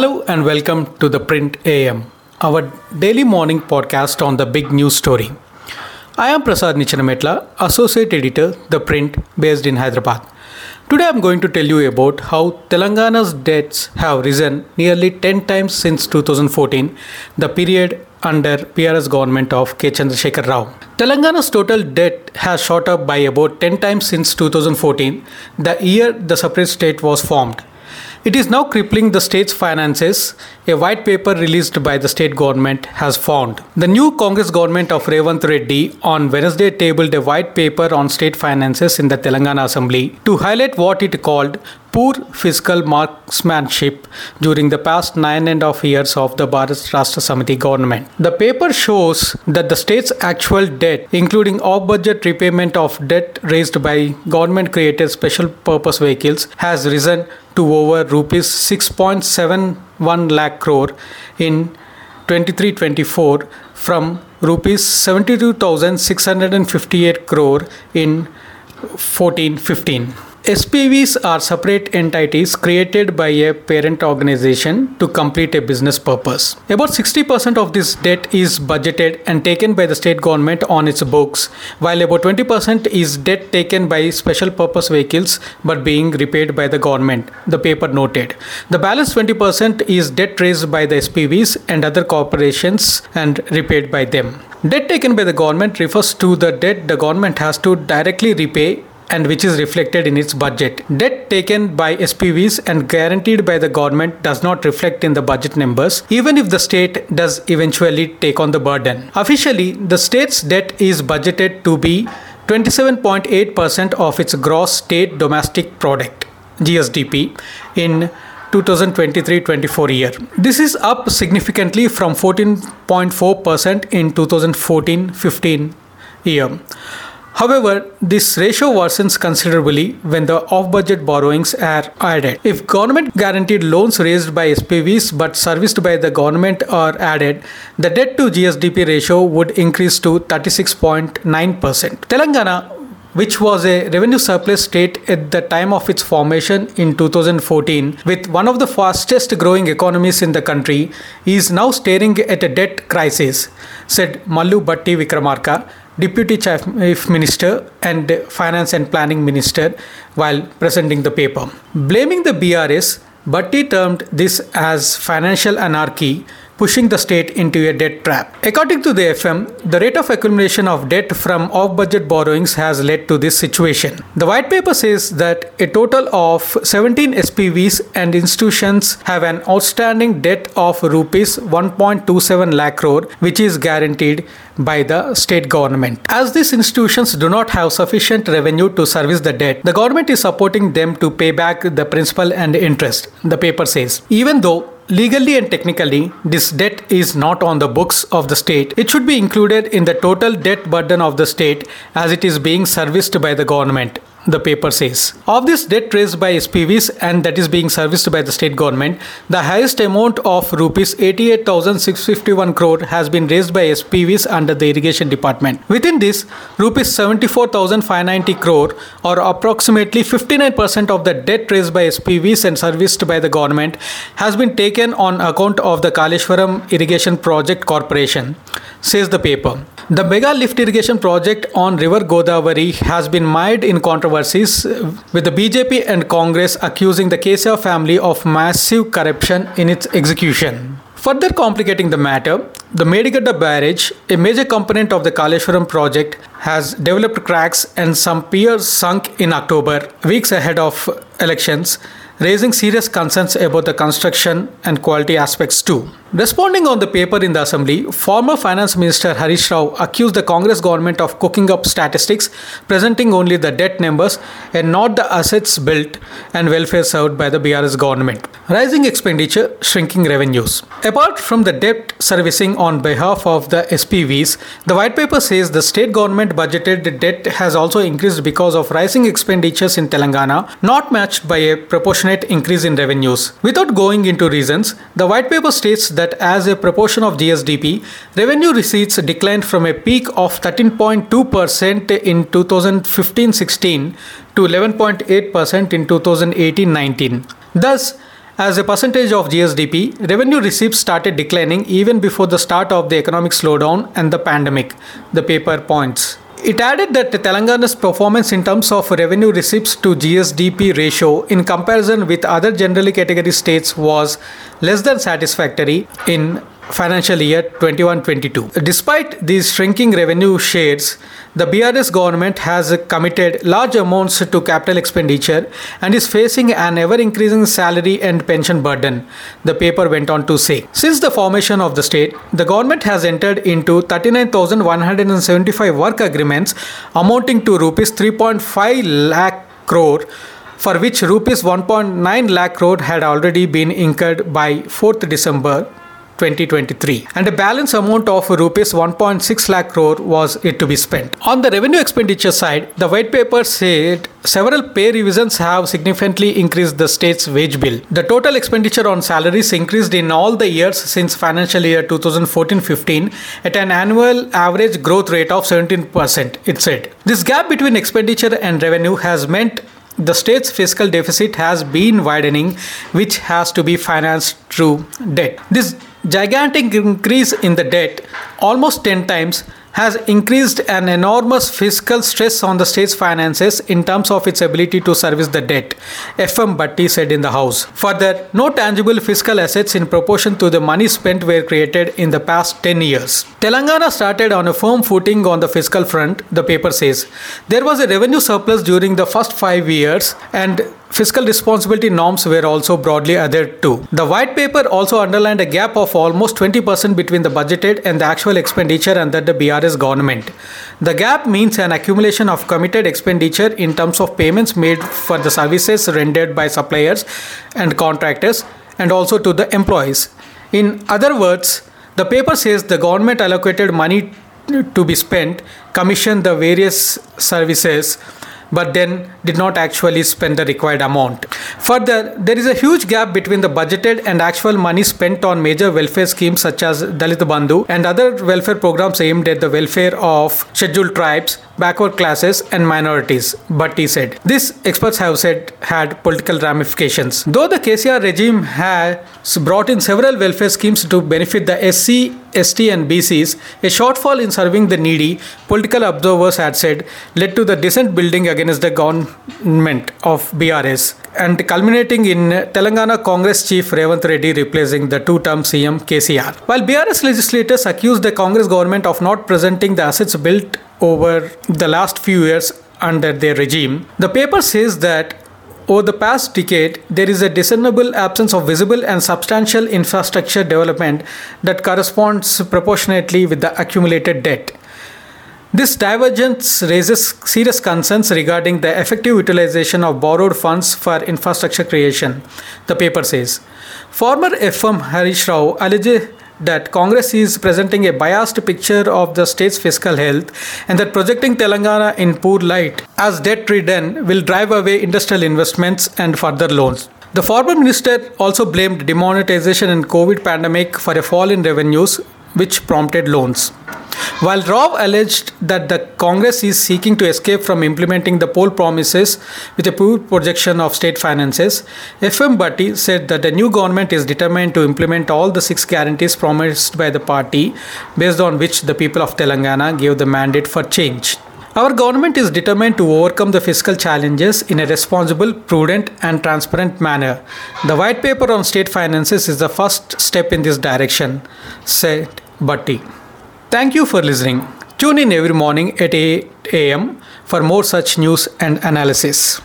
Hello and welcome to the Print AM, our daily morning podcast on the big news story. I am Prasad Nichanametla, Associate Editor, The Print, based in Hyderabad. Today I am going to tell you about how Telangana's debts have risen nearly 10 times since 2014, the period under BRS government of K. Chandrasekhar Rao. Telangana's total debt has shot up by about 10 times since 2014, the year the separate state was formed. It is now crippling the state's finances, a white paper released by the state government has found. The new Congress government of Revanth Reddy on Wednesday tabled a white paper on state finances in the Telangana Assembly to highlight what it called poor fiscal marksmanship during the past nine and a half years of the Bharat Rashtra Samiti government. The paper shows that the state's actual debt, including off budget repayment of debt raised by government created special purpose vehicles, has risen to over rupees 6.71 lakh crore in 23-24 from rupees 72,658 crore in 14-15. SPVs are separate entities created by a parent organization to complete a business purpose. About 60% of this debt is budgeted and taken by the state government on its books, while about 20% is debt taken by special purpose vehicles but being repaid by the government, the paper noted. The balance 20% is debt raised by the SPVs and other corporations and repaid by them. Debt taken by the government refers to the debt the government has to directly repay and which is reflected in its budget. Debt taken by SPVs and guaranteed by the government does not reflect in the budget numbers, even if the state does eventually take on the burden. Officially, the state's debt is budgeted to be 27.8% of its gross state domestic product GSDP in 2023-24 year. This is up significantly from 14.4% in 2014-15 year. However, this ratio worsens considerably when the off-budget borrowings are added. If government guaranteed loans raised by SPVs but serviced by the government are added, the debt to GSDP ratio would increase to 36.9%. Telangana which was a revenue surplus state at the time of its formation in 2014, with one of the fastest growing economies in the country, is now staring at a debt crisis, said Mallu Bhatti Vikramarka, Deputy Chief Minister and Finance and Planning Minister, while presenting the paper. Blaming the BRS, Bhatti termed this as financial anarchy pushing the state into a debt trap. According to the FM, the rate of accumulation of debt from off budget borrowings has led to this situation. The white paper says that a total of 17 SPVs and institutions have an outstanding debt of rupees 1.27 lakh crore, which is guaranteed by the state government. As these institutions do not have sufficient revenue to service the debt, the government is supporting them to pay back the principal and interest, the paper says. Even though Legally and technically, this debt is not on the books of the state. It should be included in the total debt burden of the state as it is being serviced by the government the paper says. Of this debt raised by SPVs and that is being serviced by the state government, the highest amount of rupees 88,651 crore has been raised by SPVs under the irrigation department. Within this, rupees 74,590 crore or approximately 59% of the debt raised by SPVs and serviced by the government has been taken on account of the Kaleshwaram Irrigation Project Corporation, says the paper. The mega lift irrigation project on River Godavari has been mired in controversies with the BJP and Congress accusing the KCR family of massive corruption in its execution. Further complicating the matter, the Medigadda barrage, a major component of the Kaleshwaram project, has developed cracks and some piers sunk in October, weeks ahead of elections, raising serious concerns about the construction and quality aspects too. Responding on the paper in the assembly, former finance minister Harish Rao accused the Congress government of cooking up statistics presenting only the debt numbers and not the assets built and welfare served by the BRS government. Rising expenditure, shrinking revenues. Apart from the debt servicing on behalf of the SPVs, the white paper says the state government budgeted debt has also increased because of rising expenditures in Telangana, not matched by a proportionate increase in revenues. Without going into reasons, the white paper states that as a proportion of GSDP, revenue receipts declined from a peak of 13.2% in 2015 16 to 11.8% in 2018 19. Thus, As a percentage of GSDP, revenue receipts started declining even before the start of the economic slowdown and the pandemic, the paper points. It added that Telangana's performance in terms of revenue receipts to GSDP ratio in comparison with other generally category states was less than satisfactory in financial year 21-22. Despite these shrinking revenue shares, the BRS government has committed large amounts to capital expenditure and is facing an ever-increasing salary and pension burden, the paper went on to say. Since the formation of the state, the government has entered into 39,175 work agreements amounting to rupees 3.5 lakh crore for which rupees 1.9 lakh crore had already been incurred by 4th December 2023 and a balance amount of rupees 1.6 lakh crore was it to be spent. On the revenue expenditure side, the white paper said several pay revisions have significantly increased the state's wage bill. The total expenditure on salaries increased in all the years since financial year 2014-15 at an annual average growth rate of 17%, it said. This gap between expenditure and revenue has meant the state's fiscal deficit has been widening, which has to be financed through debt. This gigantic increase in the debt, almost 10 times, has increased an enormous fiscal stress on the state's finances in terms of its ability to service the debt, FM Bhatti said in the House. Further, no tangible fiscal assets in proportion to the money spent were created in the past 10 years. Telangana started on a firm footing on the fiscal front, the paper says. There was a revenue surplus during the first five years, and Fiscal responsibility norms were also broadly adhered to. The white paper also underlined a gap of almost 20% between the budgeted and the actual expenditure under the BRS government. The gap means an accumulation of committed expenditure in terms of payments made for the services rendered by suppliers and contractors and also to the employees. In other words, the paper says the government allocated money to be spent, commissioned the various services but then did not actually spend the required amount. Further, there is a huge gap between the budgeted and actual money spent on major welfare schemes such as Dalit Bandhu and other welfare programs aimed at the welfare of scheduled tribes, backward classes, and minorities, Bhatti said. This, experts have said, had political ramifications. Though the KCR regime has brought in several welfare schemes to benefit the SC, ST, and BCs, a shortfall in serving the needy, political observers had said, led to the dissent building against the government of BRS and culminating in Telangana Congress chief Revanth Reddy replacing the two-term CM KCR. While BRS legislators accused the Congress government of not presenting the assets built over the last few years under their regime, the paper says that over the past decade, there is a discernible absence of visible and substantial infrastructure development that corresponds proportionately with the accumulated debt. This divergence raises serious concerns regarding the effective utilization of borrowed funds for infrastructure creation, the paper says. Former FM Harish Rao alleges that Congress is presenting a biased picture of the state's fiscal health and that projecting Telangana in poor light as debt ridden will drive away industrial investments and further loans. The former minister also blamed demonetization and COVID pandemic for a fall in revenues which prompted loans. While Rao alleged that the Congress is seeking to escape from implementing the poll promises with a poor projection of state finances, FM Bhatti said that the new government is determined to implement all the six guarantees promised by the party, based on which the people of Telangana gave the mandate for change. Our government is determined to overcome the fiscal challenges in a responsible, prudent, and transparent manner. The white paper on state finances is the first step in this direction, said Bhatti. Thank you for listening. Tune in every morning at 8 a.m. for more such news and analysis.